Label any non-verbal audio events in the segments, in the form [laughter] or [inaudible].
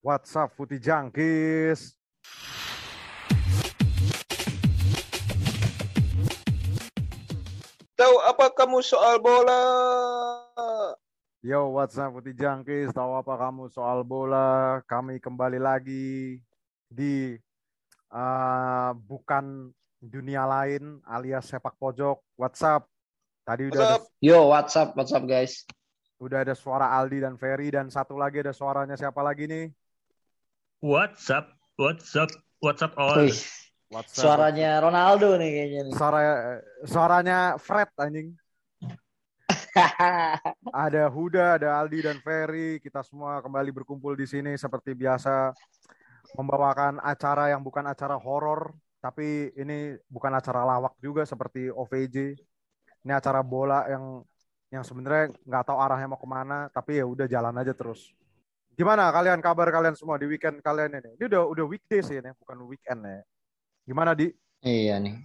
What's up, Putih Jangkis? Tahu apa kamu soal bola? Yo, what's up, Putih Jangkis? Tahu apa kamu soal bola? Kami kembali lagi di uh, bukan dunia lain alias sepak pojok. What's up? Tadi udah What's ada? Yo, what's up, what's up guys? udah ada suara Aldi dan Ferry dan satu lagi ada suaranya siapa lagi nih? What's up? What's up? What's up all? Wih, What's up? suaranya Ronaldo nih kayaknya nih. Suara suaranya Fred anjing. [laughs] Ada Huda, ada Aldi dan Ferry. Kita semua kembali berkumpul di sini seperti biasa membawakan acara yang bukan acara horor, tapi ini bukan acara lawak juga seperti OVJ. Ini acara bola yang yang sebenarnya nggak tahu arahnya mau ke mana, tapi ya udah jalan aja terus. Gimana kalian kabar kalian semua di weekend kalian ini? Ini udah udah weekdays ya, ini, bukan weekend ya. Gimana di? iya nih.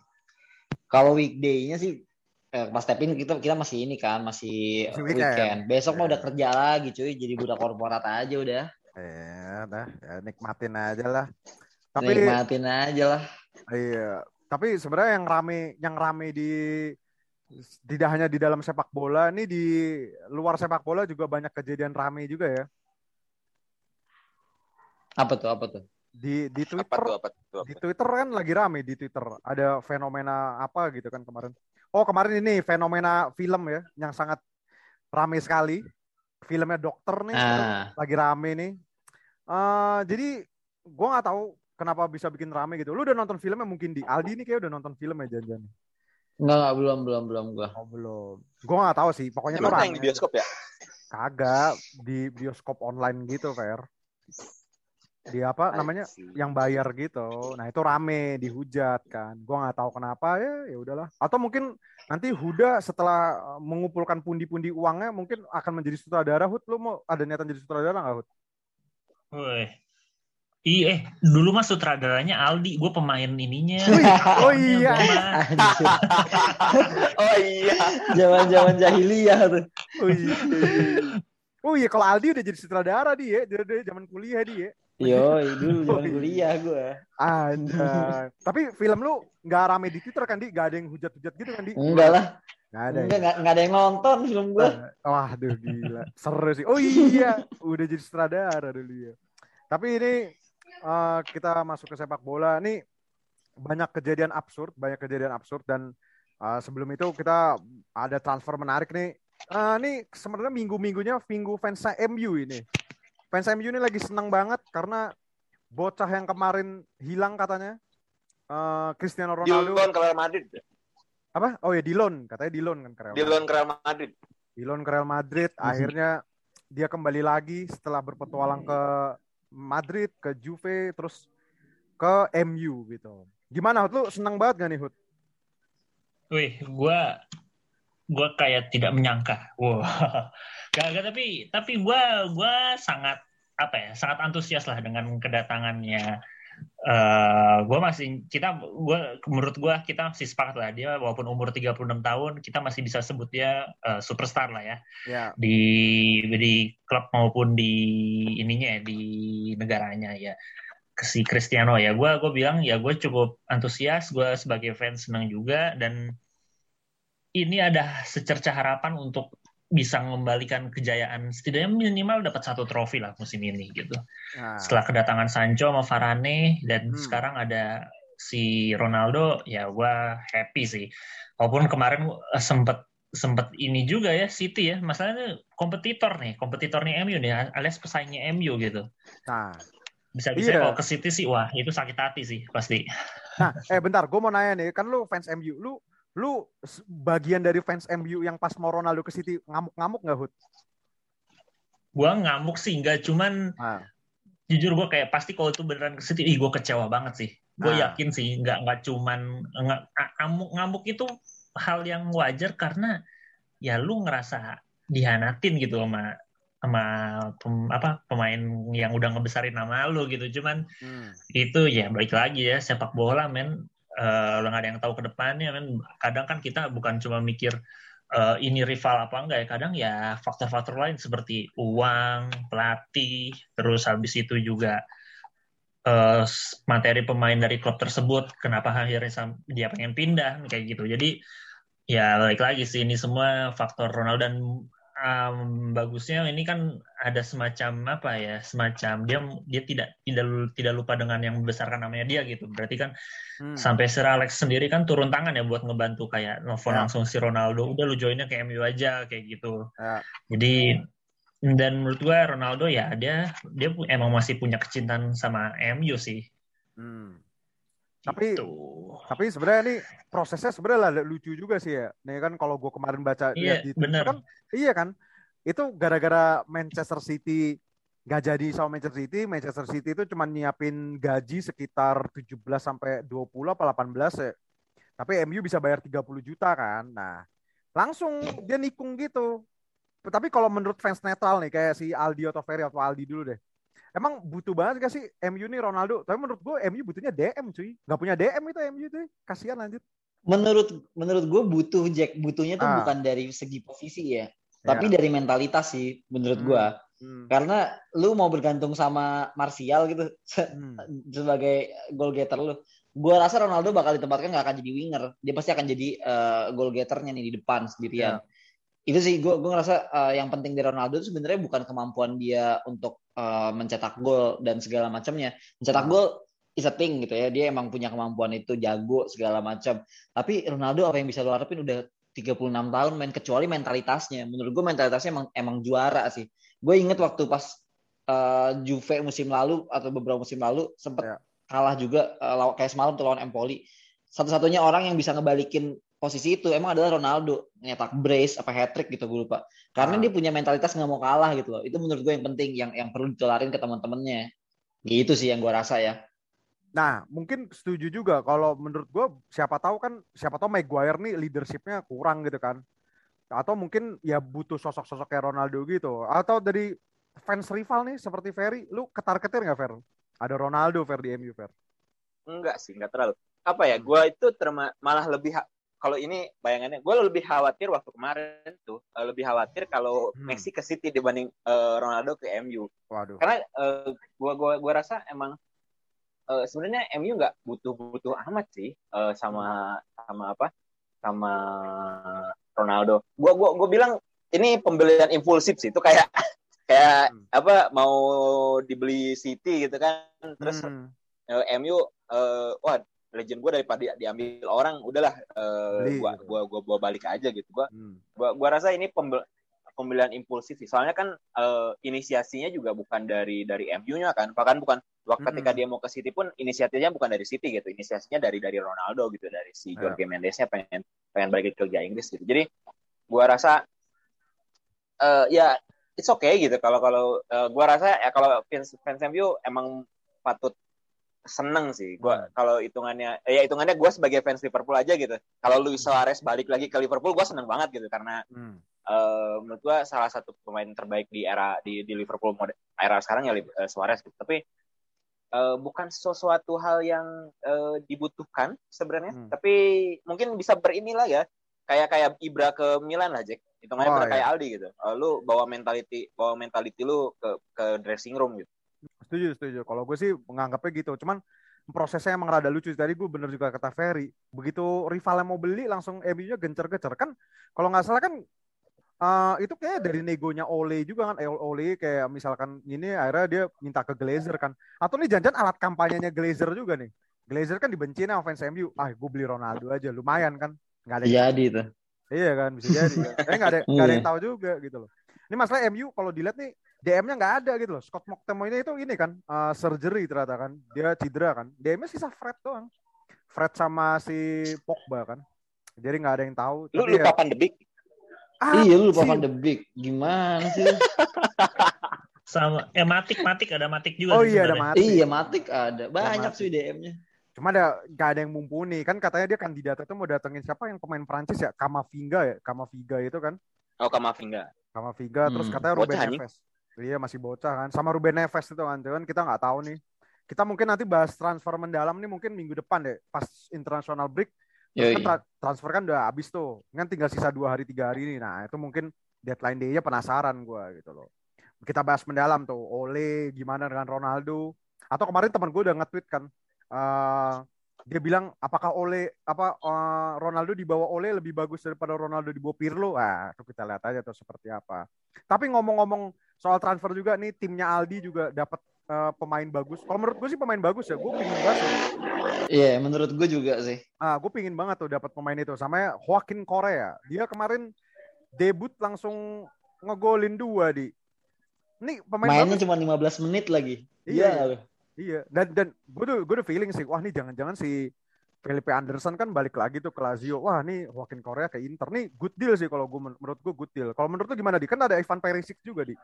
Kalau weekday-nya sih eh, pas Tepin kita kita masih ini kan, masih Masih weekend. weekend. Besok mah udah kerja lagi cuy, jadi budak korporat aja udah. Eh, dah, ya, nikmatin aja lah. Tapi Nikmatin aja lah. Iya, tapi sebenarnya yang rame yang rame di tidak hanya di dalam sepak bola, ini di luar sepak bola juga banyak kejadian rame juga ya. Apa tuh? Apa tuh? Di di Twitter, Apa tuh? Apa tuh? di Twitter kan lagi rame di Twitter. Ada fenomena apa gitu kan kemarin. Oh, kemarin ini fenomena film ya yang sangat rame sekali. Filmnya Dokter nih Ah, lagi rame nih. Eh, jadi gua nggak tahu kenapa bisa bikin rame gitu. Lu udah nonton filmnya mungkin di Aldi nih kayak udah nonton film ya janjian. enggak, enggak belum belum belum gua. Oh belum. Gue nggak tahu sih. Pokoknya tuh yang di bioskop ya? Kagak di bioskop online gitu, Fer. Di apa namanya? Yang bayar gitu. Nah itu rame, dihujat kan. Gue nggak tahu kenapa ya. Ya udahlah. Atau mungkin nanti Huda setelah uh, mengumpulkan pundi-pundi uangnya mungkin akan menjadi sutradara. Hud, lu mau ada niatan jadi sutradara nggak Hud? Woi. Iya, eh, dulu mah sutradaranya Aldi, gue pemain ininya. Oh iya. Gua. [laughs] Oh iya. Zaman-zaman jahiliyah tuh. Oh iya. Oh iya, kalau Aldi udah jadi sutradara dia, dia, dia zaman kuliah dia. Yo, [laughs] dulu zaman kuliah gua. Ada. Tapi film lu nggak rame di Twitter kan, Di? Nggak ada yang hujat-hujat gitu kan, Di? Enggak lah. Nggak ada. Enggak, ya? enggak, enggak ada yang nonton film gua. Wah, aduh gila. Seru sih. Oh iya, udah jadi sutradara dulu ya. Tapi ini eh, kita masuk ke sepak bola. Nih banyak kejadian absurd, banyak kejadian absurd dan eh, sebelum itu kita ada transfer menarik nih. Eh, nih sebenarnya minggu-minggunya minggu fans MU ini. Fans MU ini lagi senang banget karena bocah yang kemarin hilang katanya. eh, Cristiano Di Ronaldo loan ke Real Madrid. apa? Oh ya di loan, katanya di loan kan ke Real Di Madrid. loan ke Real Madrid. di loan ke Real Madrid akhirnya dia kembali lagi setelah berpetualang ke Madrid ke Juve terus ke MU gitu gimana Hud lu senang banget gak nih Hud Wih, gue gua kayak tidak menyangka. Wow. [laughs] Gak, gak, tapi tapi gue gua sangat apa ya sangat antusias lah dengan kedatangannya. Eh gue masih kita gua menurut gue kita masih sepakat lah. Dia walaupun umur 36 tahun kita masih bisa sebut dia eh, superstar lah ya. Ya. Di di klub maupun di ininya ya, di negaranya ya. Ke si Cristiano ya. Gue gue bilang ya gue cukup antusias. Gue sebagai fans senang juga. Dan ini ada secerca harapan untuk bisa mengembalikan kejayaan. Setidaknya minimal dapat satu trofi lah musim ini gitu. Nah, setelah kedatangan Sancho sama Varane dan Hmm. sekarang ada si Ronaldo ya gue happy sih. Walaupun kemarin eh, sempet sempet ini juga ya City ya. Masalahnya kompetitor nih kompetitornya MU nih alias pesaingnya MU gitu. Nah bisa-bisa Iya. kalau ke City sih wah itu sakit hati sih pasti. Nah eh bentar gue mau nanya nih kan lu fans MU lu lu bagian dari fans MU yang pas mau Ronaldo ke City ngamuk-ngamuk nggak Hud? Gue ngamuk sih nggak. Cuman nah, jujur gue kayak pasti kalau itu beneran ke City ih gue kecewa banget sih. Gue Nah. yakin sih nggak nggak cuman nggak ngamuk ngamuk itu hal yang wajar karena ya lu ngerasa dihianatin gitu sama sama pem- apa pemain yang udah ngebesarin nama lu gitu. Cuman hmm. itu ya balik lagi ya sepak bola men Lo nggak ada yang tahu ke depannya men kadang kan kita bukan cuma mikir eh, ini rival apa enggak ya kadang ya faktor-faktor lain seperti uang pelatih terus habis itu juga s- materi pemain dari klub tersebut kenapa akhirnya dia pengen pindah kayak gitu. Jadi ya balik lagi sih ini semua faktor Ronaldo dan um, bagusnya ini kan ada semacam apa ya semacam dia dia tidak tidak tidak lupa dengan yang membesarkan namanya dia gitu berarti kan Hmm. sampai Sir Alex sendiri kan turun tangan ya buat ngebantu kayak nelfon Ya. langsung si Ronaldo udah lu joinnya ke MU aja kayak gitu Ya. jadi dan menurut gua Ronaldo ya dia dia emang masih punya kecintaan sama MU sih Hmm. Tapi- Gitu. Tapi sebenarnya nih prosesnya sebenarnya lah lucu juga sih ya. Nih kan kalau gue kemarin baca Iya, di Twitter kan, iya kan. Itu gara-gara Manchester City nggak jadi sama Manchester City, Manchester City itu cuma nyiapin gaji sekitar 17 sampai 20 apa 18 ya. Tapi MU bisa bayar 30 juta kan. Nah, langsung dia nikung gitu. Tapi kalau menurut fans netral nih kayak si Aldi atau Ferry atau Aldi dulu deh. Emang butuh banget gak sih MU nih Ronaldo? Tapi menurut gue MU butuhnya DM cuy. Gak punya DM itu MU tuh. Kasihan lanjut. Menurut menurut gue butuh Jack butuhnya tuh Ah. bukan dari segi posisi ya, Ya. tapi dari mentalitas sih menurut Hmm. gue. Hmm. Karena lu mau bergantung sama Martial gitu Hmm. sebagai goal getter lu. Gua rasa Ronaldo bakal ditempatkan nggak akan jadi winger. Dia pasti akan jadi eh, goal getternya nih di depan sendirian. Itu sih gue gue ngerasa eh, yang penting dari Ronaldo itu sebenarnya bukan kemampuan dia untuk eh, mencetak gol dan segala macamnya. Mencetak Hmm. gol is a thing gitu ya. Dia emang punya kemampuan itu jago segala macam. Tapi Ronaldo apa yang bisa lo harapin udah 36 tahun main kecuali mentalitasnya. Menurut gue mentalitasnya emang emang juara sih. Gue inget waktu pas eh, Juve musim lalu atau beberapa musim lalu sempet Ya. kalah juga law- kayak semalam tuh lawan Empoli. Satu-satunya orang yang bisa ngebalikin posisi itu emang adalah Ronaldo nyetak brace apa hat trick gitu gue lupa. Karena Ah. dia punya mentalitas nggak mau kalah gitu loh. Itu menurut gue yang penting yang yang perlu ditularin ke teman-temannya. Gitu sih yang gue rasa ya. Nah, mungkin setuju juga kalau menurut gue siapa tahu kan siapa tahu Maguire nih leadershipnya kurang gitu kan. Atau mungkin ya butuh sosok-sosok kayak Ronaldo gitu. Atau dari fans rival nih seperti Ferry, lu ketar-ketir nggak Fer? Ada Ronaldo Fer di MU Fer. Enggak sih, enggak terlalu. Apa ya? Hmm. Gue itu terma- malah lebih kalau ini bayangannya, gue lebih khawatir waktu kemarin tuh, eh, lebih khawatir kalau Hmm. Messi ke City dibanding eh, Ronaldo ke MU. Waduh. Karena eh, gua gua gua rasa emang eh, sebenarnya MU nggak butuh-butuh amat sih eh, sama sama apa? Sama Ronaldo. Gua gua gua bilang ini pembelian impulsif sih. Itu kayak [laughs] kayak Hmm. apa mau dibeli City gitu kan. Terus Hmm. eh, MU eh, wah legend gue daripada di- diambil orang udahlah eh, Beli gua, gitu. gua gua balik aja gitu gua Hmm. gua gua rasa ini pembel- pembelian impulsif sih soalnya kan eh, inisiasinya juga bukan dari dari MU-nya kan bahkan bukan waktu Mm-mm. ketika dia mau ke City pun inisiatifnya bukan dari City gitu inisiasinya dari dari Ronaldo gitu dari si Ya. Jorge Mendes-nya pengen pengen balik ke Liga Inggris gitu jadi gua rasa eh, ya it's okay gitu kalau kalau eh, gua rasa ya kalau fans fans MU emang patut seneng sih gua Hmm. kalau hitungannya eh, ya hitungannya gua sebagai fans Liverpool aja gitu kalau Luis Suarez balik lagi ke Liverpool gua seneng banget gitu karena Hmm. eh, menurut gua salah satu pemain terbaik di era di, di Liverpool mode, era sekarang ya eh, Suarez gitu. Tapi eh, bukan sesuatu hal yang eh, dibutuhkan sebenarnya, Hmm. tapi mungkin bisa berinilah ya. Kayak kayak Ibra ke Milan lah, Jack. Hitungannya Oh, bener iya. kayak Aldi gitu. Eh, lu bawa mentality bawa mentality lu ke ke dressing room gitu. Setuju, setuju. Kalau gue sih menganggapnya gitu. Cuman prosesnya emang rada lucu. Tadi gue bener juga kata Ferry. Begitu rivalnya mau beli, langsung MU-nya gencer-gencer. Kan kalau nggak salah kan eh, itu kayak dari negonya Ole juga kan. Eh, Ole kayak misalkan ini akhirnya dia minta ke Glazer kan. Atau nih jangan alat kampanyenya Glazer juga nih. Glazer kan dibenci nih sama fans MU. Ah, gue beli Ronaldo aja. Lumayan kan. Nggak ada Jadi itu. Iya kan bisa jadi. kan. Eh nggak ada nggak ada yang tahu juga gitu loh. Ini masalah MU kalau dilihat nih DM-nya nggak ada gitu loh. Scott McTominay itu ini kan eh, surgery ternyata kan. Dia cedera kan. DM-nya sisa Fred doang. Fred sama si Pogba kan. Jadi nggak ada yang tahu. Lu Tapi lupa ya, Van de Beek. ah, iya lu lupa si- Van de Beek. Gimana sih? [laughs] sama eh matik matik ada matik juga Oh sih iya ada sebenarnya. mati. iya Matik ada. Banyak sih DM-nya. Cuma ada nggak ada yang mumpuni kan katanya dia kandidat itu mau datengin siapa yang pemain Prancis ya Kamavinga ya Kamavinga itu kan Oh, Kamavinga. Kamavinga terus Hmm, katanya Ruben bocah. Neves. Iya masih bocah kan. Sama Ruben Neves itu kan. Cuman kita nggak tahu nih. Kita mungkin nanti bahas transfer mendalam nih mungkin minggu depan deh. Pas international break Terus Yoi. kan tra- transfer kan udah habis tuh. Kan tinggal sisa dua hari tiga hari nih. Nah itu mungkin deadline day-nya penasaran gue gitu loh. Kita bahas mendalam tuh. Ole gimana dengan Ronaldo. Atau kemarin teman gue udah nge-tweet kan. eh, dia bilang apakah Ole apa eh, Ronaldo dibawa Ole lebih bagus daripada Ronaldo dibawa Pirlo. Ah, itu kita lihat aja tuh seperti apa. Tapi ngomong-ngomong soal transfer juga nih timnya Aldi juga dapat eh, pemain bagus. Kalau menurut gue sih pemain bagus ya. Gue pingin banget. Iya, menurut gue juga sih. Ah, gue pingin banget tuh dapat pemain itu. Sama Joaquin Korea. Dia kemarin debut langsung ngegolin dua di. Ini pemain Mainnya bagus. cuma 15 menit lagi. Iya. Iya. Iya. Dan dan gue udah gue udah feeling sih. Wah nih jangan-jangan si Felipe Anderson kan balik lagi tuh ke Lazio. Wah nih Joaquin Korea ke Inter nih good deal sih kalau gue menurut gue good deal. Kalau menurut lu gimana di? Kan ada Ivan Perisic juga di.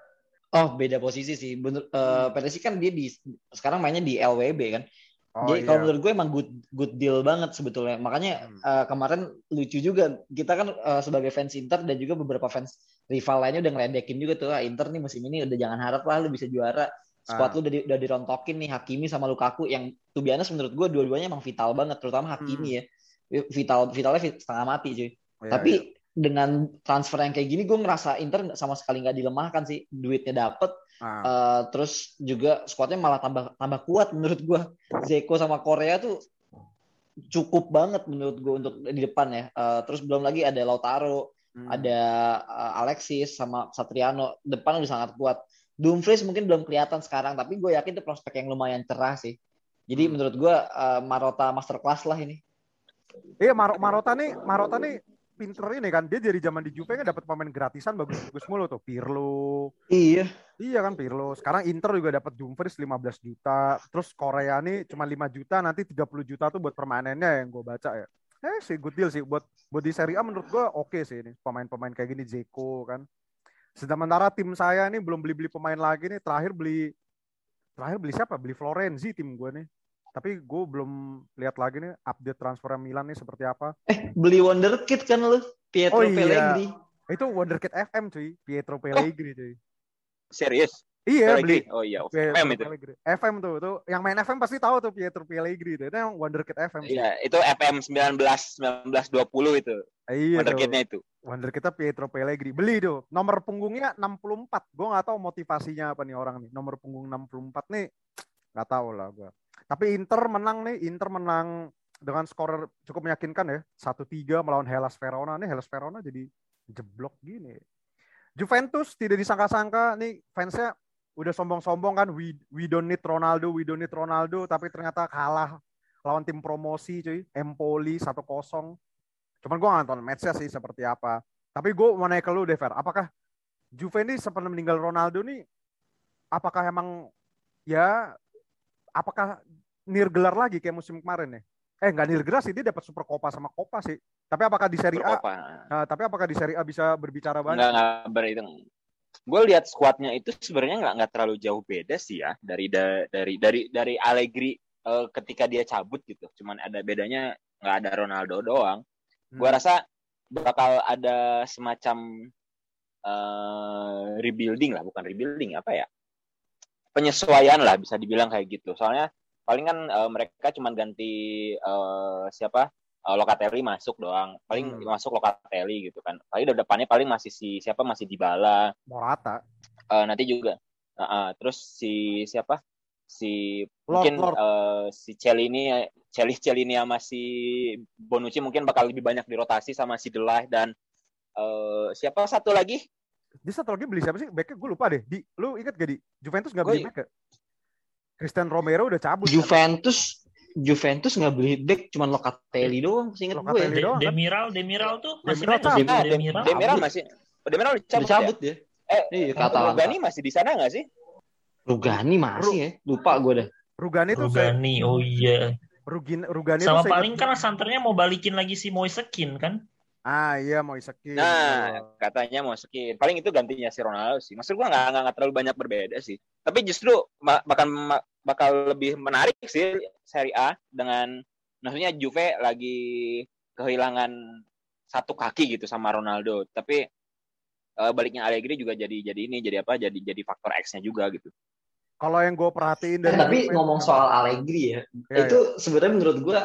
Oh, beda posisi sih. Bener, eh Perisic kan dia di sekarang mainnya di LWB kan. Oh Jadi iya. kalau menurut gue emang good good deal banget sebetulnya. Makanya Hmm. eh, kemarin lucu juga kita kan eh, sebagai fans Inter dan juga beberapa fans rival lainnya udah ngeledekin juga tuh ah, Inter nih musim ini udah jangan harap lah lu bisa juara. Squad Ah. lu udah, di- udah dirontokin nih Hakimi sama Lukaku yang tuh biasa menurut gue dua-duanya emang vital banget terutama Hakimi ya. Vital vitalnya setengah mati cuy. Hmm. Iya, Tapi iya. dengan transfer yang kayak gini gue ngerasa Inter sama sekali nggak dilemahkan sih. Duitnya dapet Ah. Eh, terus juga skuadnya malah tambah tambah kuat menurut gua. Zeko sama Korea tuh cukup banget menurut gua untuk di depan ya. Eh, terus belum lagi ada Lautaro, Hmm. ada eh, Alexis sama Satriano. Depan udah sangat kuat. Dumfries mungkin belum kelihatan sekarang, tapi gue yakin itu prospek yang lumayan cerah sih. Jadi Hmm. menurut gua eh, Marota masterclass lah ini. Iya Mar Marota nih, Marota nih pinter ini kan. Dia dari zaman di Juve kan dapat pemain gratisan bagus-bagus mulu tuh. Pirlo. Iya. Iya kan Pirlo. Sekarang Inter juga dapat Dumfries 15 juta. Terus Korea nih cuma 5 juta, nanti 30 juta tuh buat permainannya yang gue baca ya. Eh sih good deal sih buat buat di Serie A menurut gue oke sih ini pemain-pemain kayak gini Zeko kan. Sementara tim saya nih belum beli-beli pemain lagi nih. Terakhir beli terakhir beli siapa? Beli Florenzi tim gue nih. Tapi gue belum lihat lagi nih update transfer Milan nih seperti apa. Eh, beli wonderkid kan lu? Pietro Oh, iya. Pellegrini. Itu Wonderkid FM cuy, Pietro Pellegrini cuy. Serius? Iya beli? Oh iya, FM itu. Pellegrini. FM tuh, tuh yang main FM pasti tahu tuh Pietro Pellegrini itu. Itu yang Wonderkid FM. Iya, itu FM 19 1920 itu. Iya. Wonderkidnya itu. Wonder kita Pietro Pellegrini. Beli tuh. Nomor punggungnya 64. Gue nggak tahu motivasinya apa nih orang nih. Nomor punggung 64 nih nggak tahu lah gue. Tapi Inter menang nih. Inter menang dengan skor cukup meyakinkan ya. 1-3 melawan Hellas Verona. Nih Hellas Verona jadi jeblok gini. Juventus tidak disangka-sangka nih fansnya udah sombong-sombong kan we, we don't need Ronaldo, we don't need Ronaldo tapi ternyata kalah lawan tim promosi cuy, Empoli 1-0. Cuman gue nonton matchnya sih seperti apa. Tapi gue mau nanya ke lu, Dever. Apakah Juve ini sepengen meninggal Ronaldo nih, apakah emang ya, apakah nir gelar lagi kayak musim kemarin ya? Eh nggak nir gelar sih, dia dapat Super Copa sama Copa sih. Tapi apakah di Serie A, nah, tapi apakah di Serie A bisa berbicara Enggak banyak? enggak berhitung. Gue lihat skuadnya itu sebenarnya nggak nggak terlalu jauh beda sih ya dari da- dari dari dari Allegri eh, ketika dia cabut gitu. Cuman ada bedanya nggak ada Ronaldo doang. Gue Hmm. rasa bakal ada semacam eh, rebuilding lah, bukan rebuilding apa ya? Penyesuaian lah bisa dibilang kayak gitu. Soalnya paling kan eh, mereka cuman ganti eh, siapa? Eh, Locatelli masuk doang. Paling Hmm. masuk Locatelli gitu kan. Paling depannya paling masih si siapa masih Dybala. Morata. Eh, nanti juga uh, uh, terus si siapa? Si Lord, mungkin Lord. eh, si Celini Celi Celini sama si Bonucci mungkin bakal lebih banyak dirotasi sama si Delah dan eh, siapa satu lagi? Dia satu lagi beli siapa sih? Backnya gue lupa deh. Di, lu inget gak di Juventus nggak Gua beli back? Christian Romero udah cabut. kan? Juventus Juventus nggak beli back cuman Locatelli doang seinget gue ya. Locatelli. De- doang, kan? Demiral, Demiral tuh masih Demiral cabut. Ah, Demiral. Demiral masih Demiral dicabut, cabut dia. ya? Eh, Iya, kata Rugani masih di sana nggak sih? Rugani masih ya. Lupa gue dah. Rugani tuh saya, Rugani, oh iya. Rugin, Rugani Sama paling kan santernya mau balikin lagi si Moisekin kan? Ah iya mau Isekin. Nah, katanya mau skin. Paling itu gantinya si Ronaldo sih. Maksud gua nggak nggak terlalu banyak berbeda sih. Tapi justru bakal bakal lebih menarik sih Serie A dengan maksudnya Juve lagi kehilangan satu kaki gitu sama Ronaldo. Tapi eh, baliknya Allegri juga jadi jadi ini jadi apa? Jadi jadi faktor X-nya juga gitu. Kalau yang gue perhatiin Eh, dari tapi Juve- ngomong soal Allegri ya, Iya, itu sebenarnya menurut gue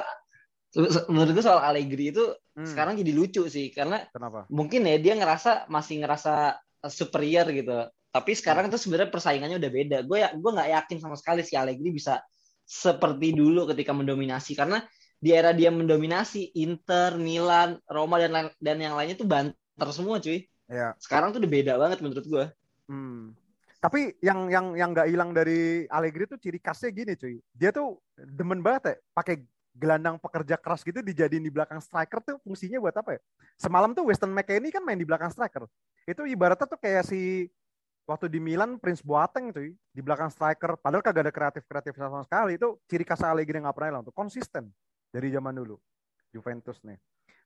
Menurut gue soal Allegri itu Hmm, sekarang jadi lucu sih karena kenapa? mungkin ya dia ngerasa masih ngerasa superior gitu. Tapi sekarang tuh sebenarnya persaingannya udah beda. Gue ya gue nggak yakin sama sekali si Allegri bisa seperti dulu ketika mendominasi karena di era dia mendominasi Inter, Milan, Roma dan dan yang lainnya tuh banter semua cuy. Ya. Sekarang tuh udah beda banget menurut gue. Hmm. Tapi yang yang yang nggak hilang dari Allegri tuh ciri khasnya gini cuy. Dia tuh demen banget ya pakai gelandang pekerja keras gitu dijadiin di belakang striker tuh fungsinya buat apa ya? Semalam tuh Weston McKennie kan main di belakang striker. Itu ibaratnya tuh kayak si waktu di Milan Prince Boateng cuy di belakang striker. Padahal kagak ada kreatif-kreatif sama sekali. Itu ciri khas Allegri nggak pernah hilang tuh konsisten dari zaman dulu Juventus nih.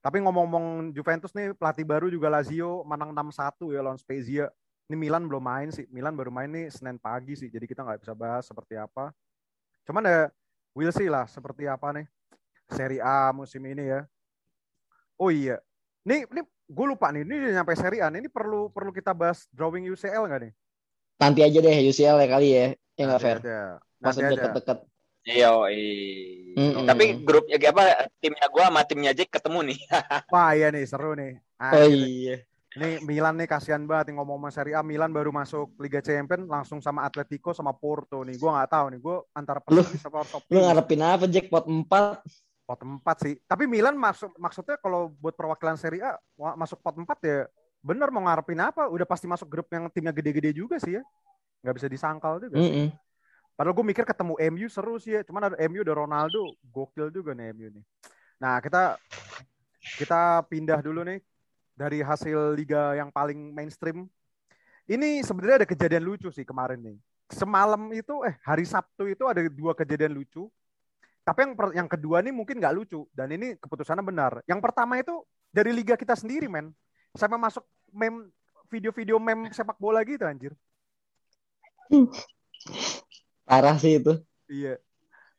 Tapi ngomong-ngomong Juventus nih pelatih baru juga Lazio menang 6-1 ya lawan Spezia. Ini Milan belum main sih. Milan baru main nih Senin pagi sih. Jadi kita nggak bisa bahas seperti apa. Cuman ya we'll see lah seperti apa nih. Seri A musim ini ya. Oh iya. Nih, ini gue lupa nih. Ini udah nyampe Seri A. nih. Ini perlu perlu kita bahas drawing UCL nggak nih? Nanti aja deh UCL ya kali ya. Ya nggak fair. aja. Pas deket-deket. Iya, Mm-mm. tapi grup ya apa timnya gua sama timnya Jack ketemu nih. [laughs] Wah iya nih seru nih. Oh Anjir. iya. Nih Milan nih kasihan banget nih ngomong sama Serie A. Milan baru masuk Liga Champions langsung sama Atletico sama Porto nih. Gua nggak tahu nih. Gue antara Lu- pesimis sama harus Lu optimis. ngarepin apa jackpot 4? Pot 4 sih. Tapi Milan maksud maksudnya kalau buat perwakilan Serie A masuk pot 4 ya bener mau ngarepin apa? Udah pasti masuk grup yang timnya gede-gede juga sih ya. Nggak bisa disangkal juga. sih. Mm-mm. Padahal gue mikir ketemu MU seru sih ya. Cuman ada MU ada Ronaldo, gokil juga nih MU nih. Nah kita kita pindah dulu nih dari hasil liga yang paling mainstream. Ini sebenarnya ada kejadian lucu sih kemarin nih. Semalam itu eh hari Sabtu itu ada dua kejadian lucu. Tapi yang per- yang kedua nih mungkin nggak lucu dan ini keputusannya benar. Yang pertama itu dari liga kita sendiri men. Sama masuk meme video-video meme sepak bola gitu anjir. Parah sih itu. Iya.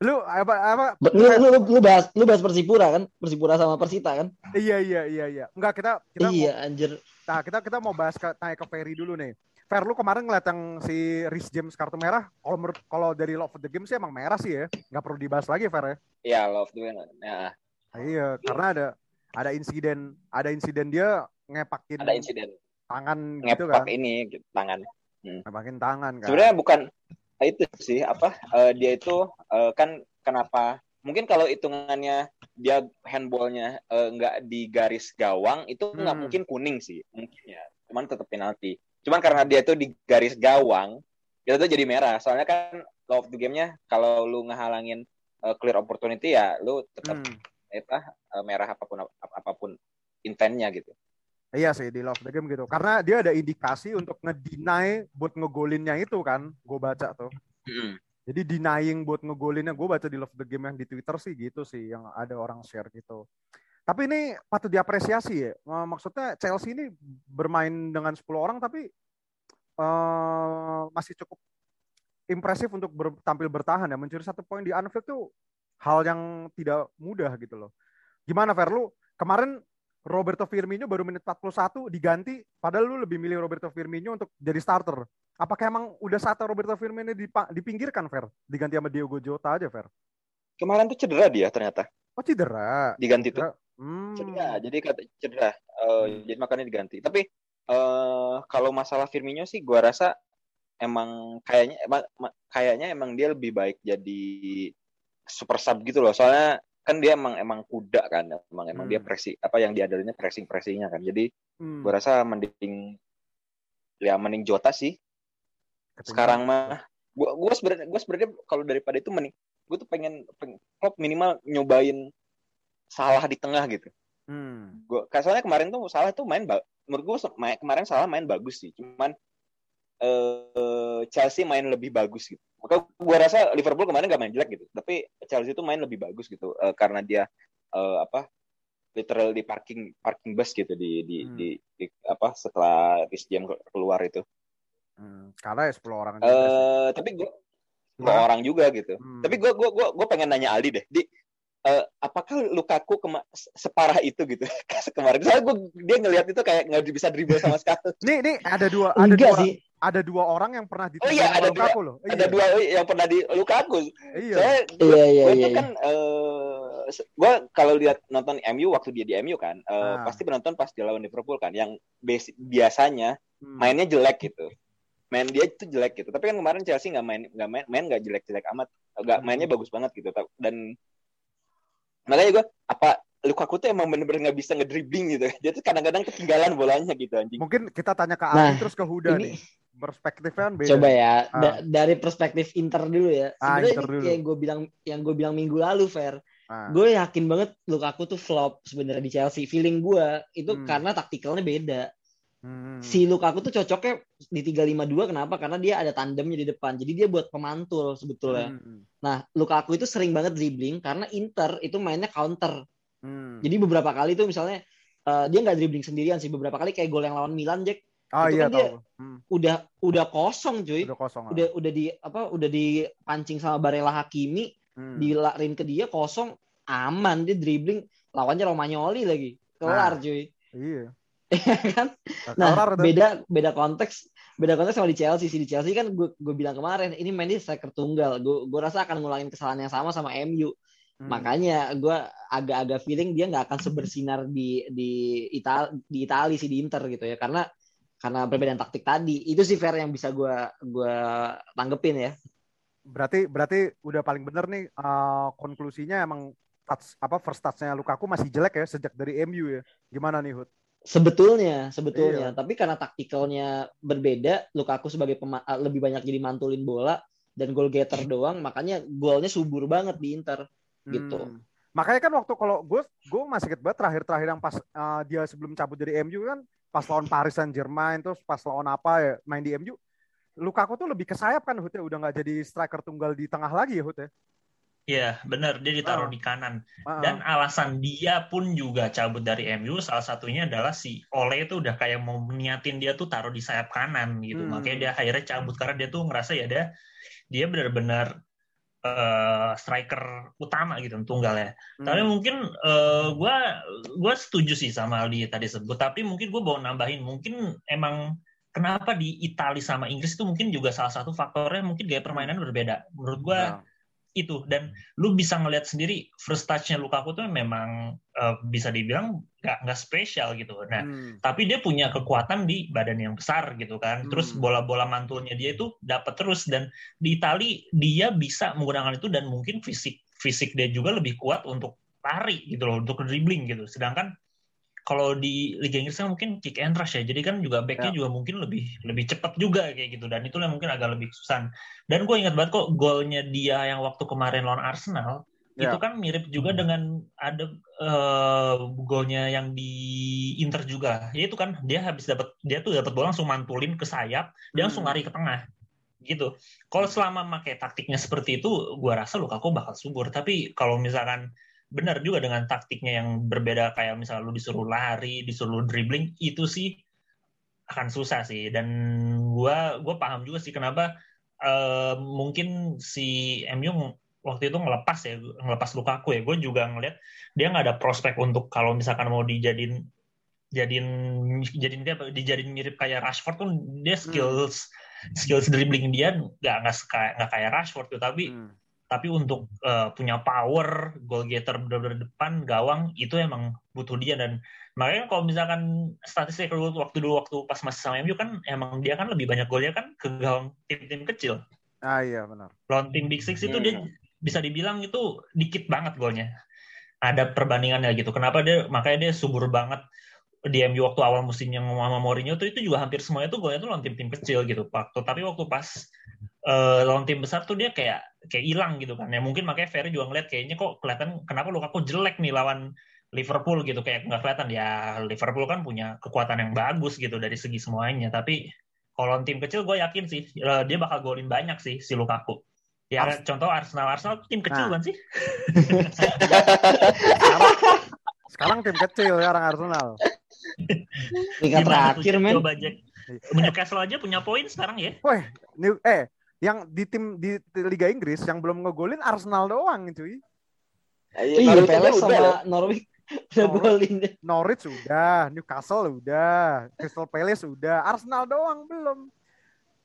Lu apa apa Lu, lu, lu, lu bahas lu bahas Persipura kan? Persipura sama Persita kan? Iya iya iya iya. Enggak kita kita iya mau, anjir. Nah, kita kita mau bahas ke tanya ke Ferry dulu nih. Fer lu kemarin ngeliat yang si Rhys James kartu merah, kalau kalau dari Love of the Game sih emang merah sih ya. Nggak perlu dibahas lagi Fer ya. Iya, love the winner. Ya, Nah, iya, karena ada ada insiden ada insiden dia ngepakin ada insiden tangan gitu ngepak kan. ini gitu, tangan. Ngepakin tangan kan. Sebenarnya bukan itu sih apa eh, dia itu eh, kan kenapa mungkin kalau hitungannya dia handballnya eh, nggak di garis gawang itu nggak Hmm. mungkin kuning sih mungkin ya cuman tetap penalti cuman karena dia itu di garis gawang itu tuh jadi merah soalnya kan law of the game-nya kalau lu ngehalangin eh, clear opportunity ya lu tetap Hmm. apa eh, merah apa pun ap- apa pun intentnya gitu Iya sih di Love of the Game gitu. Karena dia ada indikasi untuk ngedeny buat ngegolinnya itu kan. Gue baca tuh. Jadi denying buat ngegolinnya gue baca di Love the Game yang di Twitter sih gitu sih yang ada orang share gitu. Tapi ini patut diapresiasi ya. Maksudnya Chelsea ini bermain dengan 10 orang tapi eh, masih cukup impresif untuk ber- tampil bertahan ya. Mencuri satu poin di Anfield tuh hal yang tidak mudah gitu loh. Gimana Fer lu? Kemarin Roberto Firmino baru menit 41 diganti padahal lu lebih milih Roberto Firmino untuk jadi starter. Apakah emang udah saatnya Roberto Firmino dipinggirkan, Fer? Diganti sama Diogo Jota aja, Fer? kemarin tuh cedera dia ternyata Oh, cedera. diganti tuh Cedera. Hmm. cedera jadi kata cedera Eh, jadi makanya diganti tapi eh kalau masalah Firmino sih gua rasa emang kayaknya emang ma- kayaknya emang dia lebih baik jadi super sub gitu loh soalnya kan dia emang emang kuda kan emang emang Hmm. dia pressing apa yang diadalinnya pressing pressingnya kan jadi Hmm. gua rasa mending ya mending Jota sih Ketimbang- sekarang mah gua gua sebenarnya gua sebenarnya kalau daripada itu mending gua tuh pengen, pengen Klopp minimal nyobain salah di tengah gitu Hmm. gua soalnya kemarin tuh salah tuh main menurut main- kemarin salah main bagus sih cuman eh Chelsea main lebih bagus gitu maka gua rasa Liverpool kemarin gak main jelek gitu tapi Chelsea tuh main lebih bagus gitu eh, karena dia eh, apa literal di parking parking bus gitu di di, Hmm. di, di- apa setelah Rhys James keluar itu Hmm. Kalah ya 10 orang eh tapi gua dua Nah. orang juga gitu Hmm. tapi gua gua gua gua pengen nanya Aldi deh di eh, apakah Lukaku kema- separah itu gitu [laughs] kemarin soalnya gua dia ngelihat itu kayak nggak bisa dribble sama sekali Nih, nih ada dua ada Enggak dua sih. ada dua orang yang pernah Oh iya, ada Lukaku loh. ada dua yang pernah di Lukaku Iya. saya Iya iya gue iya. tuh kan eh, gue kalau lihat nonton MU waktu dia di MU kan, Ah. pasti penonton pas dia lawan Liverpool kan, yang biasanya Hmm. mainnya jelek gitu. Main dia itu jelek gitu. Tapi kan kemarin Chelsea nggak main nggak main main nggak jelek-jelek amat, nggak Hmm. mainnya bagus banget gitu. Dan makanya gue apa Lukaku tuh emang bener-bener nggak bisa ngedribbling gitu. [laughs] Dia tuh kadang-kadang ketinggalan bolanya gitu anjing. Mungkin kita tanya ke Nah, Aldi terus ke Huda ini- nih. Perspektifnya kan beda. Coba ya Ah. da- dari perspektif Inter dulu ya. Ah, Sebenarnya Inter ini yang gue bilang yang gue bilang minggu lalu Fer. Ah. Gue yakin banget Lukaku tuh flop sebenarnya di Chelsea. Feeling gue itu Hmm. karena taktikalnya beda. Hmm. Si Lukaku tuh cocoknya di 352 kenapa? Karena dia ada tandemnya di depan. Jadi dia buat pemantul sebetulnya. Hmm. Nah, Lukaku itu sering banget dribbling karena Inter itu mainnya counter. Hmm. Jadi beberapa kali tuh misalnya eh, dia nggak dribbling sendirian sih beberapa kali kayak gol yang lawan Milan Jack Ah itu iya kan dia-. Hmm. udah udah kosong cuy. Udah kosong. ah. Udah udah di apa udah dipancing sama Barella Hakimi, Hmm. dilarin ke dia kosong aman dia dribbling lawannya Romagnoli lagi. Kelar cuy. Iya. Kan? Nah, Nah, beda beda konteks beda konteks sama di Chelsea sih di Chelsea kan gue gue bilang kemarin ini main di striker tunggal gue gue rasa akan ngulangin kesalahan yang sama sama MU Hmm. makanya gue agak-agak feeling dia nggak akan sebersinar di di Ital di Itali sih di Inter gitu ya karena karena perbedaan taktik tadi itu sih fair yang bisa gue gue tanggepin ya berarti berarti udah paling bener nih eh, konklusinya emang touch apa first touch-nya Lukaku masih jelek ya sejak dari MU ya. Gimana nih Hud? Sebetulnya sebetulnya Iya. tapi karena taktikalnya berbeda Lukaku sebagai pema- lebih banyak jadi mantulin bola dan goal getter doang makanya golnya subur banget di Inter Gitu. Hmm. Makanya kan waktu kalau gue gue masih inget banget terakhir-terakhir yang pas eh, dia sebelum cabut dari MU kan pas lawan Paris Saint Germain terus pas lawan apa ya main di MU Lukaku tuh lebih ke sayap kan ya udah nggak jadi striker tunggal di tengah lagi ya Hud ya. Iya, benar. Dia ditaruh Ah. di kanan. Dan alasan dia pun juga cabut dari MU, salah satunya adalah si Ole itu udah kayak mau niatin dia tuh taruh di sayap kanan gitu. Hmm. Makanya dia akhirnya cabut karena dia tuh ngerasa ya dia dia benar-benar eh, striker utama gitu tunggal ya. hmm. Tapi mungkin gue gua setuju sih sama Aldi tadi sebut. Tapi mungkin gue mau nambahin mungkin emang kenapa di Italia sama Inggris itu mungkin juga salah satu faktornya mungkin gaya permainan berbeda. Menurut gue Ya. Itu dan lu bisa ngelihat sendiri first touch-nya Lukaku tuh memang eh, bisa dibilang nggak nggak spesial gitu. Nah, Hmm. tapi dia punya kekuatan di badan yang besar gitu kan. Terus Hmm. bola-bola mantulnya dia itu dapat terus dan di Itali dia bisa menggunakan itu dan mungkin fisik fisik dia juga lebih kuat untuk lari gitu loh, untuk dribbling gitu. Sedangkan kalau di Liga Inggris kan mungkin kick and rush ya. Jadi kan juga backnya Ya. juga mungkin lebih lebih cepat juga kayak gitu dan itulah mungkin agak lebih susah. Dan gue ingat banget kok golnya dia yang waktu kemarin lawan Arsenal Ya. itu kan mirip juga dengan ada eh, golnya yang di Inter juga. Ya itu kan dia habis dapat dia tuh dapat bola langsung mantulin ke sayap, dia langsung Hmm. lari ke tengah. Gitu. Kalau selama pakai taktiknya seperti itu, gua rasa Lukaku bakal subur. Tapi kalau misalkan benar juga dengan taktiknya yang berbeda kayak misalnya lu disuruh lari, disuruh dribbling, itu sih akan susah sih. Dan gua gua paham juga sih kenapa eh, mungkin si MU waktu itu ngelepas ya ngelepas Lukaku ya gue juga ngeliat dia nggak ada prospek untuk kalau misalkan mau dijadiin jadiin jadiin dia dijadiin mirip kayak Rashford tuh dia skills skills dribbling dia nggak nggak seka- nggak kayak Rashford tuh tapi Hmm. Tapi untuk eh, punya power goal getter benar-benar depan gawang itu emang butuh dia dan makanya kalau misalkan statistik dulu waktu dulu waktu pas masih sama MU kan emang dia kan lebih banyak golnya kan ke gawang tim-tim kecil Ah iya benar. lawan tim Big Six itu dia Hmm. bisa dibilang itu dikit banget golnya. Ada perbandingannya gitu. Kenapa dia makanya dia subur banget di MU waktu awal musimnya sama Mourinho tuh itu juga hampir semuanya tuh golnya tuh lawan tim-tim kecil gitu. Waktu tapi waktu pas eh, lawan tim besar tuh dia kayak kayak hilang gitu kan. Ya mungkin makanya Ferry juga ngeliat kayaknya kok kelihatan kenapa Lukaku jelek nih lawan Liverpool gitu. Kayak nggak kelihatan. Ya Liverpool kan punya kekuatan yang bagus gitu dari segi semuanya. Tapi kalau lawan tim kecil gue yakin sih eh, dia bakal golin banyak sih si Lukaku. Ya Ars- contoh Arsenal. Arsenal tuh tim kecil Nah. kan sih? Sekarang, sekarang tim kecil sekarang Arsenal. Peringkat Gimana terakhir men. Coba Jack Newcastle aja punya poin sekarang ya. Weh, New, eh yang di tim di Liga Inggris yang belum ngegolin Arsenal doang cuy. Iya, iya Norwich aja Palace sama. Norwich udah golin deh Norwich udah, Newcastle udah, Crystal Palace udah, Arsenal doang belum.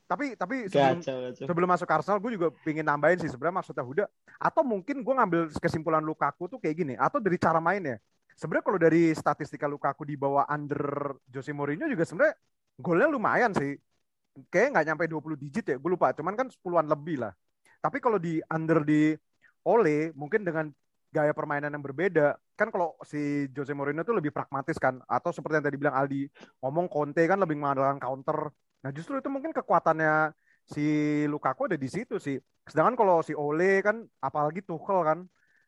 tapi tapi sebelum kacau. sebelum masuk Arsenal gue juga pingin nambahin sih sebenarnya maksudnya Huda atau mungkin gue ngambil kesimpulan Lukaku tuh kayak gini atau dari cara mainnya sebenarnya kalau dari statistika Lukaku di bawah under Jose Mourinho juga sebenarnya golnya lumayan sih kayak nggak nyampe 20 digit ya gue lupa. Cuman kan 10-an lebih lah. Tapi kalau di under di Ole mungkin dengan gaya permainan yang berbeda kan kalau si Jose Mourinho tuh lebih pragmatis kan? Atau seperti yang tadi bilang Aldi ngomong Conte kan lebih mengandalkan counter. Nah justru itu mungkin kekuatannya si Lukaku ada di situ sih. Sedangkan kalau si Ole kan apalagi Tuchel kan,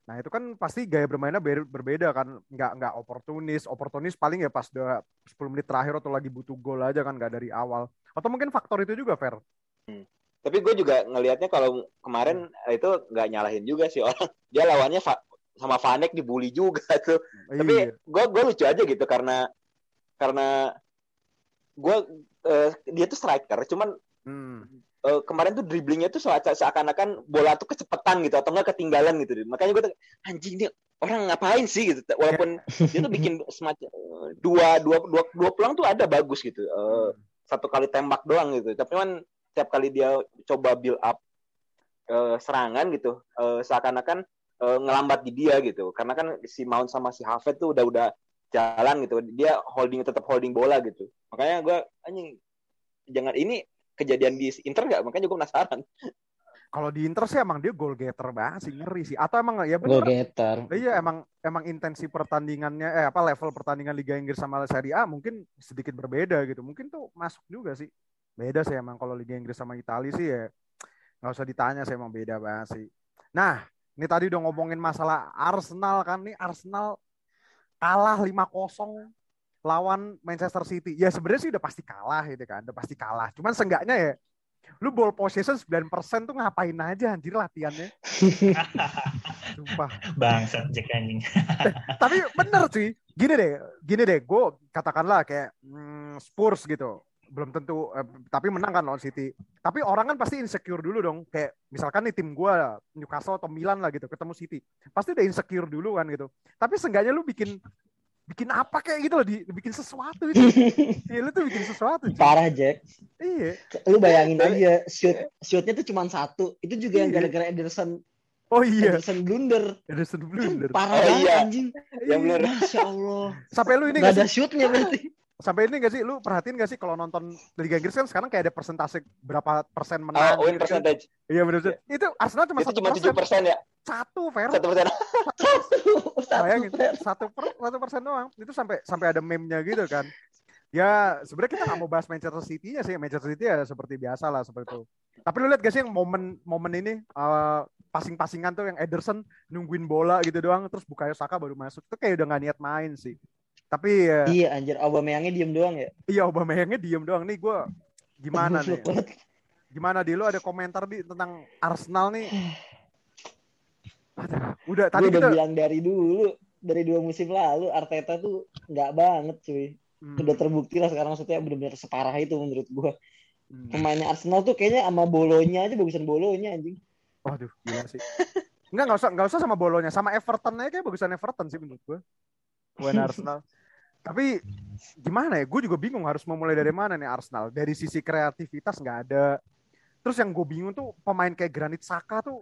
nah itu kan pasti gaya bermainnya ber- berbeda kan, nggak nggak oportunis. Oportunis paling ya pas udah 10 menit terakhir atau lagi butuh gol aja kan, nggak dari awal. Atau mungkin faktor itu juga Fer. Tapi gue juga ngelihatnya kalau kemarin eh, itu nggak nyalahin juga sih orang. [laughs] Dia lawannya Fa- sama Vanek dibully juga [laughs] tuh. Tapi Iya. gue gue lucu aja gitu karena karena gue eh, dia tuh striker, cuman Hmm. Eh, kemarin tuh dribblingnya tuh seakan- seakan-akan bola tuh kecepatan gitu atau enggak ketinggalan gitu. Makanya gue tuh anjing dia orang ngapain sih gitu. Walaupun [laughs] dia tuh bikin semacam eh, dua dua dua dua peluang tuh ada bagus gitu. Eh, satu kali tembak doang gitu. Tapi kan tiap kali dia coba build up eh, serangan gitu, eh, seakan-akan eh, ngelambat di dia gitu. Karena kan si Mount sama si Havertz tuh udah udah jalan gitu. Dia holding tetap holding bola gitu. Makanya gue anjing jangan ini kejadian di Inter nggak? Makanya gue penasaran. Kalau di Inter sih emang dia goal getter banget sih ngeri sih. Atau emang ya Goal bener getter. Iya emang emang intensi pertandingannya eh apa level pertandingan Liga Inggris sama Serie A mungkin sedikit berbeda gitu. Mungkin tuh masuk juga sih. Beda sih emang kalau Liga Inggris sama Italia sih ya nggak usah ditanya sih emang beda banget sih. Nah, ini tadi udah ngomongin masalah Arsenal kan nih Arsenal kalah 5-0 lawan Manchester City. Ya sebenarnya sih udah pasti kalah gitu kan, udah pasti kalah. Cuman seenggaknya ya lu ball possession 9% tuh ngapain aja anjir latihannya. [laughs] Sumpah. Bangsat Jack anjing. tapi bener sih gini deh gini deh gue katakanlah kayak hmm, Spurs gitu belum tentu eh, tapi menang kan lawan City tapi orang kan pasti insecure dulu dong kayak misalkan nih tim gue Newcastle atau Milan lah gitu ketemu City pasti udah insecure dulu kan gitu tapi seenggaknya lu bikin bikin apa kayak gitu loh di, bikin sesuatu gitu [laughs] iya lu tuh bikin sesuatu cuy. Parah Jack. iya Lu bayangin aja shoot shootnya tuh cuma satu. Itu juga yang Iya. gara-gara Ederson oh iya Ederson blunder. Ederson blunder Parah Oh, banget iya. anjing. Ya bener. Masya Allah. sampai lu ini Gak gak ada shootnya berarti. Sampai ini gak sih lu perhatiin gak sih kalau nonton Liga Inggris kan sekarang kayak ada persentase berapa persen menang Oh, win gitu kan. percentage. Iya benar benar. Itu Arsenal cuma satu cuma tujuh persen. ya. Satu fair. Satu persen. Satu Bayangin satu per satu persen doang. Itu sampai sampai ada meme-nya gitu kan. Ya sebenarnya kita nggak mau bahas Manchester City-nya sih. Manchester City ya seperti biasa lah seperti itu. Tapi lu lihat gak sih yang momen momen ini eh, passing-passingan tuh yang Ederson nungguin bola gitu doang terus Bukayo Saka baru masuk. Itu kayak udah nggak niat main sih. Tapi ya, Iya anjir Aubameyangnya diem doang ya. iya Aubameyangnya diem doang nih gue gimana nih? Gimana di lu ada komentar di tentang Arsenal nih? [sighs] Udah tadi udah kita bilang dari dulu. Dari dua musim lalu Arteta tuh nggak banget cuy. Hmm, Udah terbukti lah sekarang maksudnya benar-benar separah itu menurut gue. hmm. Pemainnya Arsenal tuh kayaknya sama bolonya aja bagusan bolonya anjing. Waduh, gila sih. Enggak, enggak usah, enggak usah sama bolonya, sama Everton aja kayak bagusan Everton sih menurut gue. Bukan [laughs] Arsenal. Tapi gimana ya? Gue juga bingung harus memulai dari mana nih Arsenal. Dari sisi kreativitas nggak ada. Terus yang gue bingung tuh pemain kayak Granit Saka tuh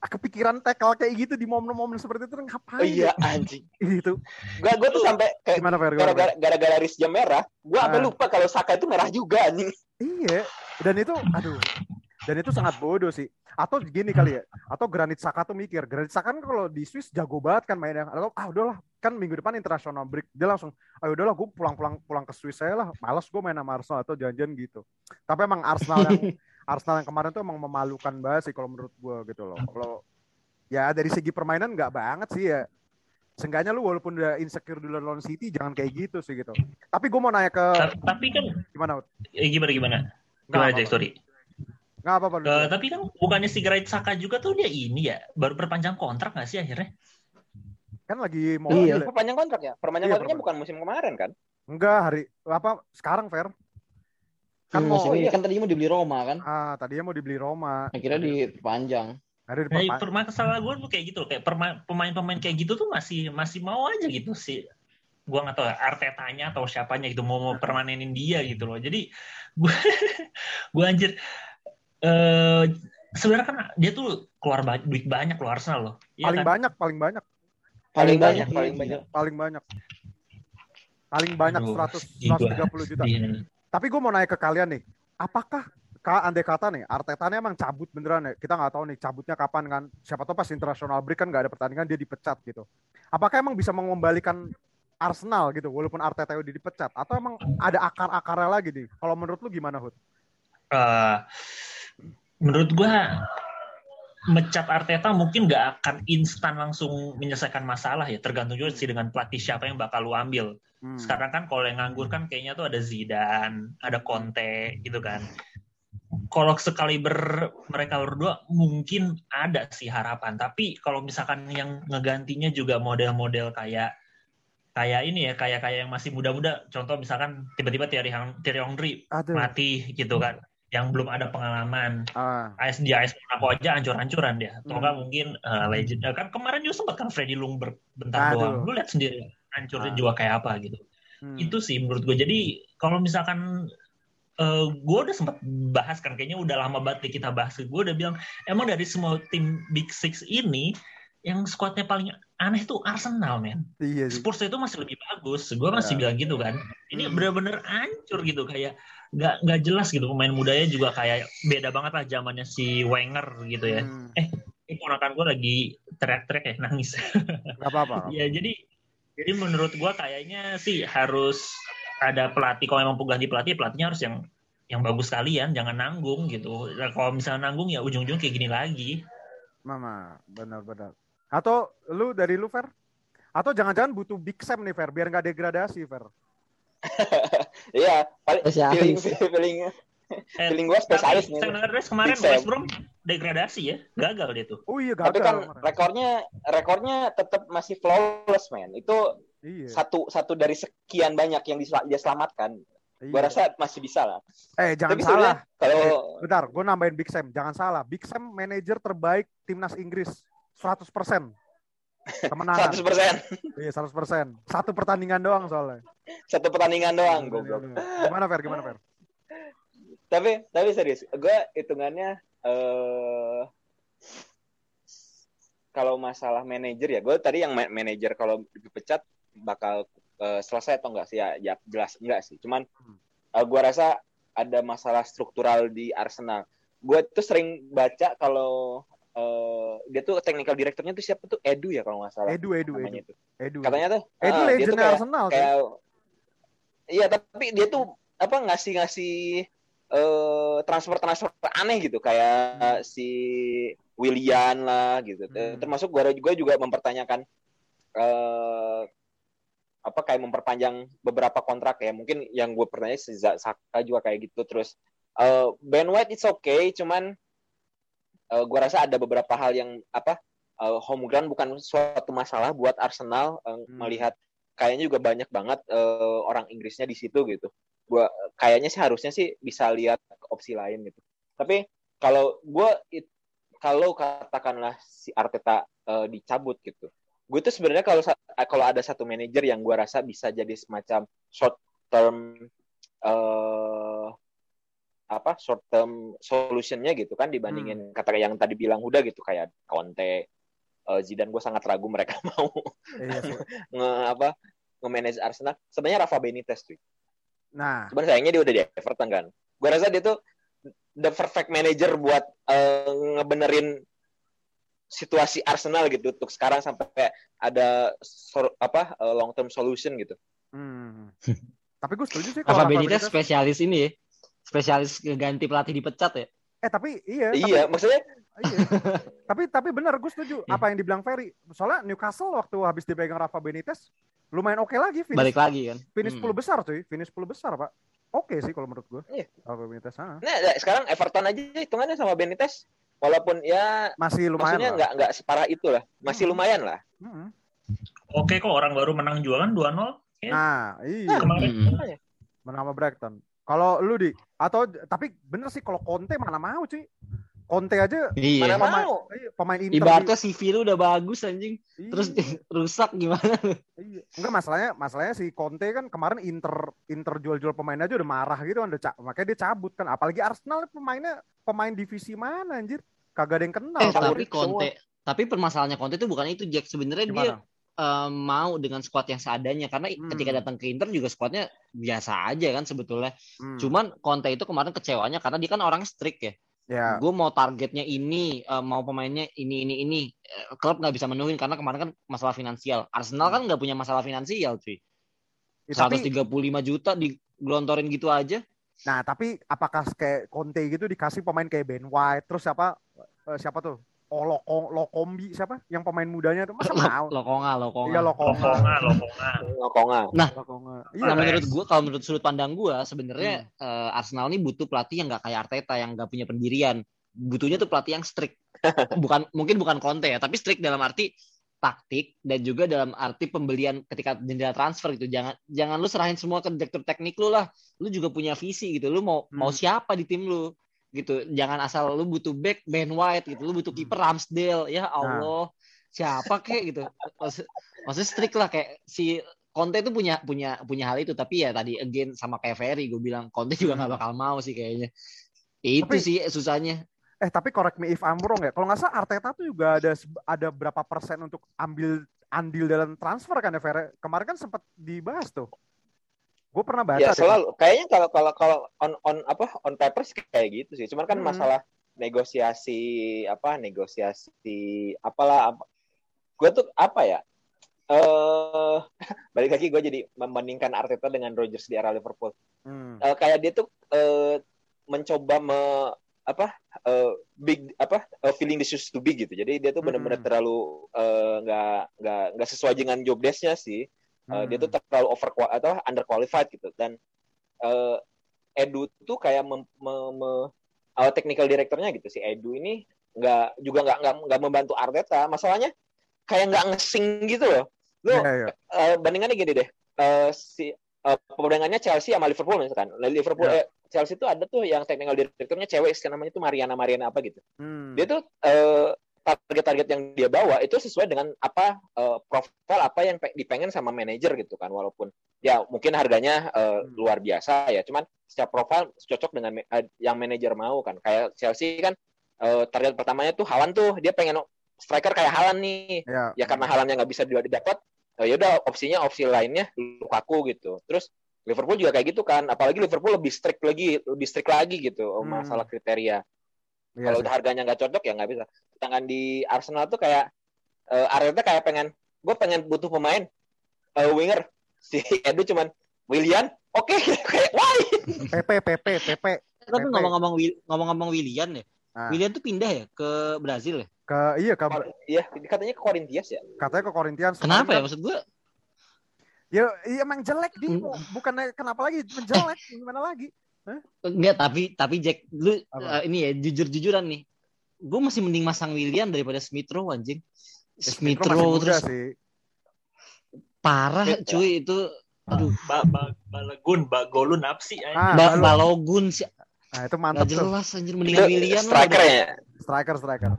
ah, kepikiran tackle kayak gitu di momen-momen seperti itu ngapain? Oh iya anjing. [laughs] Gitu. Gua gua tuh sampai kayak Gimana Fer? Gara-gara gara-gara Riz jam merah, gua sampai Ah. lupa kalau Saka itu merah juga anjing. Iya. Dan itu, aduh. Dan itu sangat bodoh sih. Atau gini kali ya. Atau Granit Saka tuh mikir. Granit Saka kan kalau di Swiss jago banget kan mainnya. Atau ah udahlah. Kan minggu depan internasional break. Dia langsung, ah udahlah gue pulang-pulang pulang ke Swiss saya lah. Males gue main sama Arsenal atau janjian gitu. Tapi emang Arsenal yang [laughs] Arsenal yang kemarin tuh emang memalukan banget sih kalau menurut gue gitu loh. Kalau ya dari segi permainan nggak banget sih ya. Seenggaknya lu walaupun udah insecure dulu lawan City jangan kayak gitu sih gitu. Tapi gue mau nanya ke Ta- Tapi kan gimana? Eh, gimana gimana? Gimana. Jack, sorry. Nggak apa-apa. dulu. tapi kan bukannya si Granit Saka juga tuh dia ini ya baru perpanjang kontrak nggak sih akhirnya? kan lagi mau Iya. ya. Perpanjang kontrak ya? Perpanjang Iya, kontraknya perpanjang. bukan musim kemarin kan? Enggak hari apa sekarang fair kan Hmm, mau musim ini kan tadinya mau dibeli Roma kan. ah tadinya mau dibeli Roma Akhirnya diperpanjang. ada di Nah, perma- masalah gue tuh kayak gitu loh, kayak perma- pemain-pemain kayak gitu tuh masih masih mau aja gitu sih gua nggak tahu ya, Artetanya atau siapanya gitu mau mau permanenin dia gitu loh. Jadi gua [laughs] gua anjir eh sebenarnya kan dia tuh keluar ba- duit banyak loh Arsenal loh. Iya paling kan? banyak, paling banyak, Paling banyak, iya, paling iya. banyak. paling banyak. Paling banyak Aduh, 100 gila. 130 juta. Iya. Tapi gue mau nanya ke kalian nih, apakah Kak andai kata nih, Artetanya emang cabut beneran ya? Kita nggak tahu nih cabutnya kapan kan. Siapa tahu pas international break kan nggak ada pertandingan dia dipecat gitu. Apakah emang bisa mengembalikan Arsenal gitu, walaupun Arteta udah dipecat? Atau emang ada akar-akarnya lagi nih? Kalau menurut lu gimana, Hud? Eh, menurut gua mecat Arteta mungkin nggak akan instan langsung menyelesaikan masalah ya. Tergantung juga sih dengan pelatih siapa yang bakal lu ambil. Hmm. sekarang kan kalau yang nganggur kan kayaknya tuh ada Zidane ada Conte gitu kan. Kalau sekali ber mereka berdua mungkin ada sih harapan. Tapi kalau misalkan yang ngegantinya juga model-model kayak kayak ini ya kayak kayak yang masih muda-muda. Contoh misalkan tiba-tiba Thierry Henry mati gitu kan yang belum ada pengalaman Ah, AS di AS Monaco aja ancur-ancuran dia atau Hmm. enggak mungkin eh, legend eh, kan kemarin juga sempat kan Freddy Lung bentar Aduh. doang lu lihat sendiri hancurnya Ah. juga kayak apa gitu hmm. itu sih menurut gue jadi kalau misalkan eh gue udah sempat bahas kan kayaknya udah lama banget kita bahas gue udah bilang emang dari semua tim Big Six ini yang skuadnya paling aneh tuh Arsenal men Iya. Spurs itu masih lebih bagus gue masih Ya. bilang gitu kan ini Hmm. bener-bener hancur gitu kayak nggak nggak jelas gitu pemain mudanya juga kayak beda banget lah zamannya si Wenger gitu ya Hmm. ini ponakan gue lagi teriak-teriak ya nangis Gak apa-apa. ya jadi jadi menurut gua kayaknya sih harus ada pelatih kalau memang ganti pelatih pelatihnya harus yang yang bagus kalian jangan nanggung gitu Nah, kalau misalnya nanggung ya ujung-ujung kayak gini lagi Mama, benar-benar. Atau lu dari lu, Fer? Atau jangan-jangan butuh Big Sam nih, Fer, biar nggak degradasi, Fer. Iya, paling feeling feeling eh, feeling gue spesialis nih. Allardyce kemarin. West Brom degradasi ya gagal dia tuh Oh iya, gagal. Tapi kan rekornya rekornya tetap masih flawless, man. Itu Iya. satu satu dari sekian banyak yang disel- dia selamatkan. iya. Gua rasa masih bisa lah. Eh, jangan Tapi salah. sebenarnya kalau Bentar, gue nambahin Big Sam. Jangan salah. Big Sam manajer terbaik timnas Inggris. 100%. Kemenangan. 100% Iya, 100%. Satu pertandingan doang soalnya. satu pertandingan doang, goblok. Gimana, Fer? Gimana, Fer? Tapi tapi serius, gue hitungannya eh kalau masalah manajer ya, gue tadi yang ma- manajer kalau dipecat bakal eh, selesai atau enggak sih ya, ya jelas enggak sih. Cuman Hmm. eh, gue rasa ada masalah struktural di Arsenal. Gue tuh sering baca kalau eh, dia tuh technical directornya tuh siapa tuh Edu ya kalau nggak salah Edu, Edu, Edu. tuh. Edu. Katanya tuh Edu ah, dia tuh kayak Arsenal. kayak iya tapi dia tuh apa ngasih ngasih eh transfer transfer aneh gitu kayak si William lah gitu Hmm. termasuk gue gue juga mempertanyakan eh apa kayak memperpanjang beberapa kontrak ya mungkin yang gue pertanyaan Za- Saka juga kayak gitu terus eh Ben White it's okay cuman eh gue rasa ada beberapa hal yang apa eh, home ground bukan suatu masalah buat Arsenal eh, Hmm. melihat kayaknya juga banyak banget eh, orang Inggrisnya di situ gitu. Gua kayaknya sih harusnya sih bisa lihat opsi lain gitu. Tapi kalau gua it- kalau katakanlah si Arteta eh, dicabut gitu. Gue tuh sebenarnya kalau kalau ada satu manajer yang gua rasa bisa jadi semacam short term apa short term solutionnya gitu kan dibandingin kata yang tadi bilang udah gitu kayak Conte eh, Zidane gue sangat ragu mereka [laughs] mau Iya [laughs] nge apa nge-manage Arsenal. Sebenarnya Rafa Benitez tuh Nah, cuman sayangnya dia udah di Everton kan. Gue rasa dia tuh the perfect manager buat eh, ngebenerin situasi Arsenal gitu untuk sekarang sampai ada sor- apa long term solution gitu. Hmm. tapi gue setuju sih [laughs] Rafa kalau Benitez- spesialis ini ya. Spesialis ganti pelatih dipecat ya. Eh tapi iya, tapi- iya maksudnya [laughs] Iya. tapi tapi benar gue setuju Iya. apa yang dibilang Ferry. Soalnya Newcastle waktu habis dipegang Rafa Benitez lumayan oke lagi finish Balik lagi kan. finish Hmm. 10 besar cuy, finish 10 besar, Pak. Oke sih kalau menurut gue. Iya. Rafa Benitez ah. nah sekarang Everton aja hitungannya sama Benitez walaupun ya Masih lumayan. maksudnya lah. nggak nggak separah itu lah masih Hmm. lumayan lah Mm-mm. oke kok orang baru menang juga kan 2-0 Ya. Nah, iya. kemarin Hmm. Menang sama Brighton. Kalau lu di atau tapi bener sih kalau Conte mana mau cuy. Conte aja Iya. Mana pemain- mau? iya, pemain Inter. Ibaratnya CV lu udah bagus anjing, di- terus iya, rusak gimana? iya. Enggak masalahnya, masalahnya si Conte kan kemarin Inter Inter jual-jual pemain aja udah marah gitu kan, udah makanya dia cabut kan. Apalagi Arsenal pemainnya pemain divisi mana anjir? Kagak ada yang kenal. Eh, tapi. Conte, tapi permasalahannya Conte itu bukan itu Jack. Sebenarnya dia Eh, mau dengan squad yang seadanya karena Hmm. ketika datang ke Inter juga squadnya biasa aja kan sebetulnya. Hmm. Cuman Conte itu kemarin kecewanya karena dia kan orang strict ya. ya, Gue mau targetnya ini, eh, mau pemainnya ini ini ini. Eh, Klub nggak bisa menuhin karena kemarin kan masalah finansial. Arsenal kan nggak punya masalah finansial cuy. ya, tapi 135 juta digelontorin gitu aja. nah tapi apakah kayak Conte gitu dikasih pemain kayak Ben White terus siapa siapa tuh? Oh Loko, Lokombi siapa? Yang pemain mudanya tuh masa [coughs] mau? Lokonga, lokonga. Iya Lokonga. Lokonga, Lokonga. Ngokonga. Lokonga. Iya. Nah, menurut gua kalau menurut sudut pandang gua sebenarnya eh, Arsenal ini butuh pelatih yang nggak kayak Arteta yang nggak punya pendirian. Butuhnya tuh pelatih yang strict. [laughs] bukan mungkin bukan Conte ya, tapi strict dalam arti taktik dan juga dalam arti pembelian ketika jendela transfer gitu. Jangan jangan lu serahin semua ke direktur teknik lu lah. Lu juga punya visi gitu. Lu mau Hmm. mau siapa di tim lu gitu. Jangan asal lu butuh back Ben White gitu. Lu butuh kiper Ramsdale. Ya Allah. Siapa kek gitu. Maksud, maksudnya strict lah kayak si Conte itu punya punya punya hal itu tapi ya tadi again sama kayak Ferry gue bilang Conte juga nggak bakal mau sih kayaknya itu Tapi- sih susahnya Eh tapi correct me if I'm wrong ya. Kalau nggak salah Arteta tuh juga ada ada berapa persen untuk ambil andil dalam transfer kan ya Fer? Kemarin kan sempat dibahas tuh. Gue pernah baca Ya deh. selalu. Kayaknya kalau kalau kalau on on apa on paper sih kayak gitu sih. Cuman kan Hmm. masalah negosiasi apa negosiasi apalah apa. Gue tuh apa ya? Eh [laughs] balik lagi gue jadi membandingkan Arteta dengan Rodgers di era Liverpool. Hmm. Eh, kayak dia tuh eh, mencoba me, apa eh, big apa eh, feeling the shoes to big gitu. Jadi dia tuh benar-benar Hmm. terlalu nggak nggak nggak sesuai dengan job desk-nya sih. Uh, dia tuh Hmm. terlalu over atau underqualified gitu dan uh, Edu tuh kayak mem, me- me- uh, technical directornya gitu si Edu ini nggak juga nggak nggak nggak membantu Arteta masalahnya kayak nggak ngesing gitu loh lo Iya, iya. uh, bandingannya gini deh uh, si uh, perbandingannya Chelsea sama Liverpool misalkan Nah, Liverpool Ya. eh, Chelsea tuh ada tuh yang technical directornya cewek namanya tuh Mariana Mariana apa gitu Hmm. dia tuh eh, target-target yang dia bawa itu sesuai dengan apa eh, profil apa yang pe- dipengen sama manajer gitu kan walaupun ya mungkin harganya Hmm. luar biasa ya cuman secara profil cocok dengan eh, yang manajer mau kan kayak Chelsea kan eh, target pertamanya tuh Halan tuh dia pengen striker kayak Halan nih Ya. ya karena Halannya nggak bisa didapat eh, ya udah opsinya opsi lainnya Lukaku gitu terus Liverpool juga kayak gitu kan apalagi Liverpool lebih strict lagi lebih strict lagi gitu Hmm. masalah kriteria Iya kalau harganya nggak cocok ya nggak bisa. Sedangkan di Arsenal tuh kayak eh, Arteta kayak pengen, gue pengen butuh pemain eh, winger. [laughs] Si Edu cuman William, oke [laughs] kayak why? PP PP PP tapi Pepe. ngomong-ngomong Wil- ngomong-ngomong Willian ya Ah. Willian tuh pindah ya ke Brazil ya ke iya ke Iya katanya ke Corinthians ya. katanya ke Corinthians. kenapa ya maksud gue Ya, iya emang jelek dia. Hmm. Bukannya kenapa lagi? Menjelek gimana lagi? Enggak tapi tapi Jack lu Apa? eh, ini ya jujur-jujuran nih gue masih mending masang Willian daripada Smith Rowe anjing Ya, Smith Rowe terus sih. parah Iya. cuy itu aduh Ba, ba, balegun, bagolun apa sih? anjing? Ah, ba Balo- Balogun sih Nah, itu mantap tuh. jelas anjir mendingan lah striker ya. Striker, striker.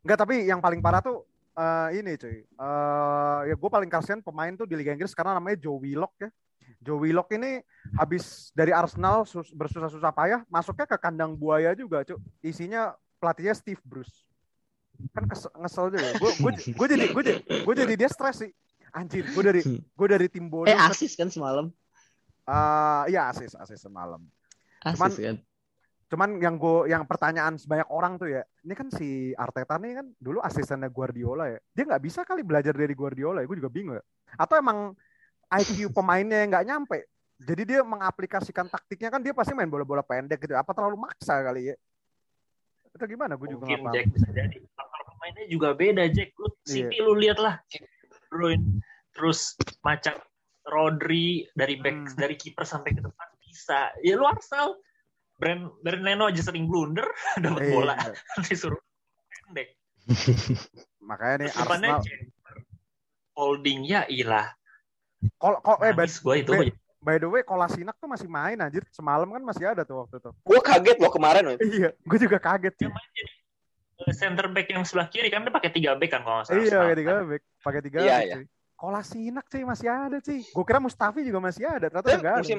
Enggak, tapi yang paling parah tuh eh, ini cuy. Eh, ya gue paling kasihan pemain tuh di Liga Inggris karena namanya Joe Willock ya. Joe Willock ini habis dari Arsenal sus- bersusah-susah payah masuknya ke kandang buaya juga, cuy. Isinya pelatihnya Steve Bruce. Kan kesel, ngesel juga. Gue gue gue jadi gue jadi gue jadi dia stres sih. Anjir, gue dari gue dari tim bodoh. eh asis kan semalam Eh, iya asis asis semalam. asis Cuman- kan Cuman yang gue yang pertanyaan sebanyak orang tuh ya, ini kan si Arteta nih kan dulu asistennya Guardiola ya. Dia nggak bisa kali belajar dari Guardiola ya, gue juga bingung ya. Atau emang IQ pemainnya yang nggak nyampe. Jadi dia mengaplikasikan taktiknya kan dia pasti main bola-bola pendek gitu. Apa terlalu maksa kali ya? Itu gimana? Gue juga Mungkin nggak paham. Jack bisa jadi. Faktor pemainnya juga beda Jack. Lu Iya. City lu lihat lah. Bruin terus macam Rodri dari back Hmm. dari kiper sampai ke depan bisa. Ya lu Arsenal. Brand Brand Leno aja sering blunder [laughs] dapat Iya. bola [laughs] disuruh pendek. [laughs] Makanya nih Terus Arsenal. Holding ya ilah. Kol, kol, eh by, gua itu. Be- by the way, Kolasinak tuh masih main anjir. Semalam kan masih ada tuh waktu itu. Gue kaget loh kemarin. loh. Iya, gue juga kaget Dia sih. main jadi center back yang sebelah kiri kan dia pakai tiga back kan kalau nggak salah. Iya, pakai Arsenal tiga kan. back, pakai tiga Iya, back, iya. Kolasinak cuy masih ada cuy. Gue kira Mustafi juga masih ada, ternyata Tapi udah nggak ada. musim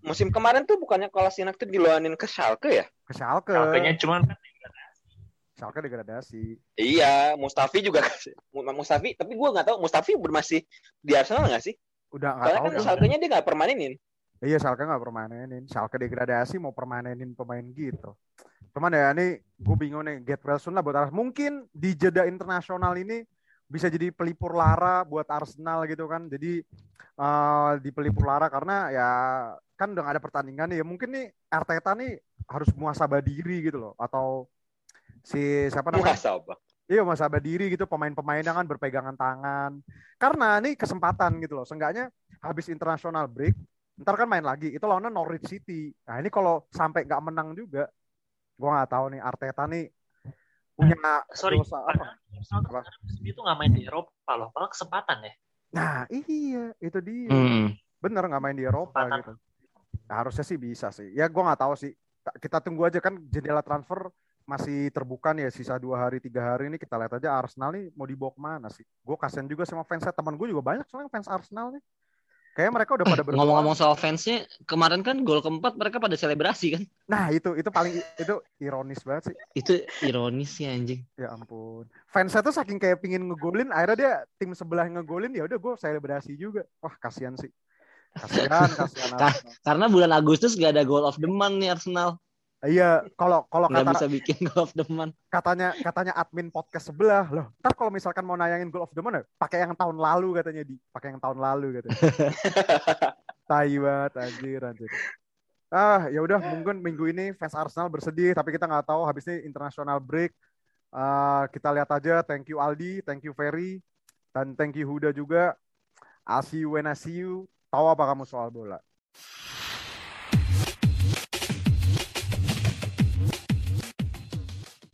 musim kemarin tuh bukannya Kolasinac tuh diluanin ke Schalke ya? Ke Schalke. Schalke-nya cuman kan Schalke degradasi. Iya, Mustafi juga Mustafi, tapi gua nggak tahu Mustafi masih di Arsenal nggak sih? Udah nggak tahu. kan dah. Schalke-nya dia nggak permanenin. Iya, Schalke nggak permanenin. Schalke degradasi mau permanenin pemain gitu. Cuman ya ini gue bingung nih, get well soon lah buat Arsenal. Mungkin di jeda internasional ini bisa jadi pelipur lara buat Arsenal gitu kan. Jadi eh, di pelipur lara karena ya kan udah nggak ada pertandingan nih. Ya mungkin nih Arteta nih harus muasabah diri gitu loh. Atau si siapa namanya? Muhasabah. Iya muasabah diri gitu pemain-pemainnya kan berpegangan tangan. Karena ini kesempatan gitu loh. Seenggaknya habis internasional break, ntar kan main lagi. Itu lawannya Norwich City. Nah ini kalau sampai nggak menang juga, gua nggak tahu nih Arteta nih punya sorry, dosa apa. Apa? musim itu nggak main di Eropa loh, padahal kesempatan ya. Nah iya itu dia. Hmm. Bener nggak main di Eropa Kesempatan. gitu. Nah, harusnya sih bisa sih. Ya gua nggak tahu sih. Kita tunggu aja kan jendela transfer masih terbuka nih ya sisa dua hari tiga hari ini kita lihat aja Arsenal nih mau dibawa ke mana sih? Gue kasihan juga sama fansnya teman gue juga banyak soalnya fans Arsenal nih. Kayaknya mereka udah pada berdoa. Ngomong-ngomong soal fansnya, kemarin kan gol keempat mereka pada selebrasi kan? Nah itu itu paling itu ironis banget sih. Itu ironis sih anjing. Ya ampun. Fansnya tuh saking kayak pingin ngegolin, akhirnya dia tim sebelah ngegolin ya udah gue selebrasi juga. Wah kasihan sih. Kasihan, kasihan. Karena bulan Agustus gak ada goal of the month nih Arsenal. Iya, kalau kalau kata bisa bikin [laughs] goal of the month. katanya katanya admin podcast sebelah loh. Ntar kalau misalkan mau nayangin Goal of the Month, pakai yang tahun lalu katanya di, pakai yang tahun lalu katanya. [laughs] Tai banget anjir anjir. Ah, ya udah mungkin minggu ini fans Arsenal bersedih tapi kita nggak tahu habis ini international break. Ah, kita lihat aja. Thank you Aldi, thank you Ferry, dan thank you Huda juga. I'll see you when I see you. Tahu apa kamu soal bola?